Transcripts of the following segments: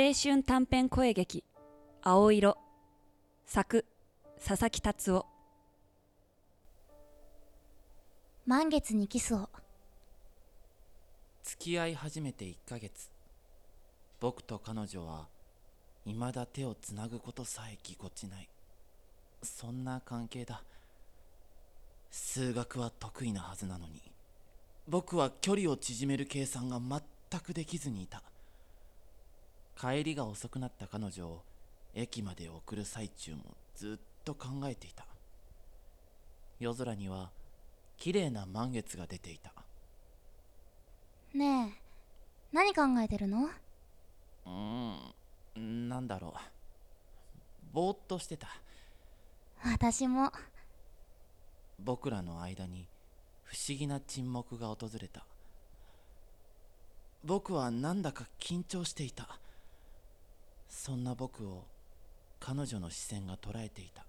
青春短編声劇「青色」作。佐々木達夫。満月にキスを。付き合い始めて1ヶ月。僕と彼女は未だ手をつなぐことさえぎこちない。そんな関係だ。数学は得意なはずなのに。僕は距離を縮める計算が全くできずにいた帰りが遅くなった彼女を駅まで送る最中もずっと考えていた。夜空には綺麗な満月が出ていた。ねえ何考えてるの？うーんなんだろう。ぼーっとしてた。私も。僕らの間に不思議な沈黙が訪れた。僕はなんだか緊張していたそんな僕を彼女の視線が捉えていた。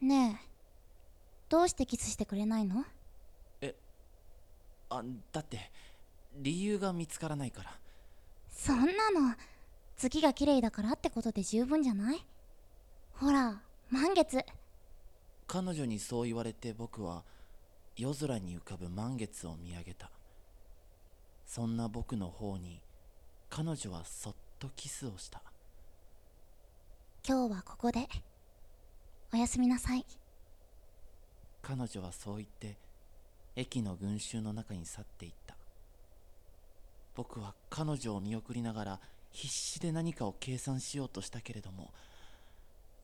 ねえどうしてキスしてくれないの？あだって理由が見つからないから。そんなの月が綺麗だからってことで十分じゃない？ほら満月。彼女にそう言われて僕は夜空に浮かぶ満月を見上げた。そんな僕の方に彼女はそっとキスをした。今日はここで。おやすみなさい。彼女はそう言って駅の群衆の中に去っていった。僕は彼女を見送りながら必死で何かを計算しようとしたけれども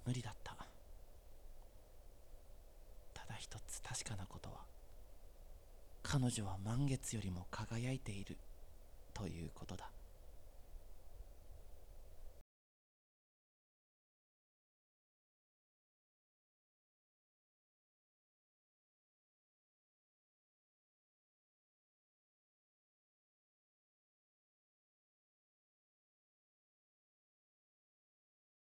無理だった。ただ一つ確かなことは彼女は満月よりも輝いているということ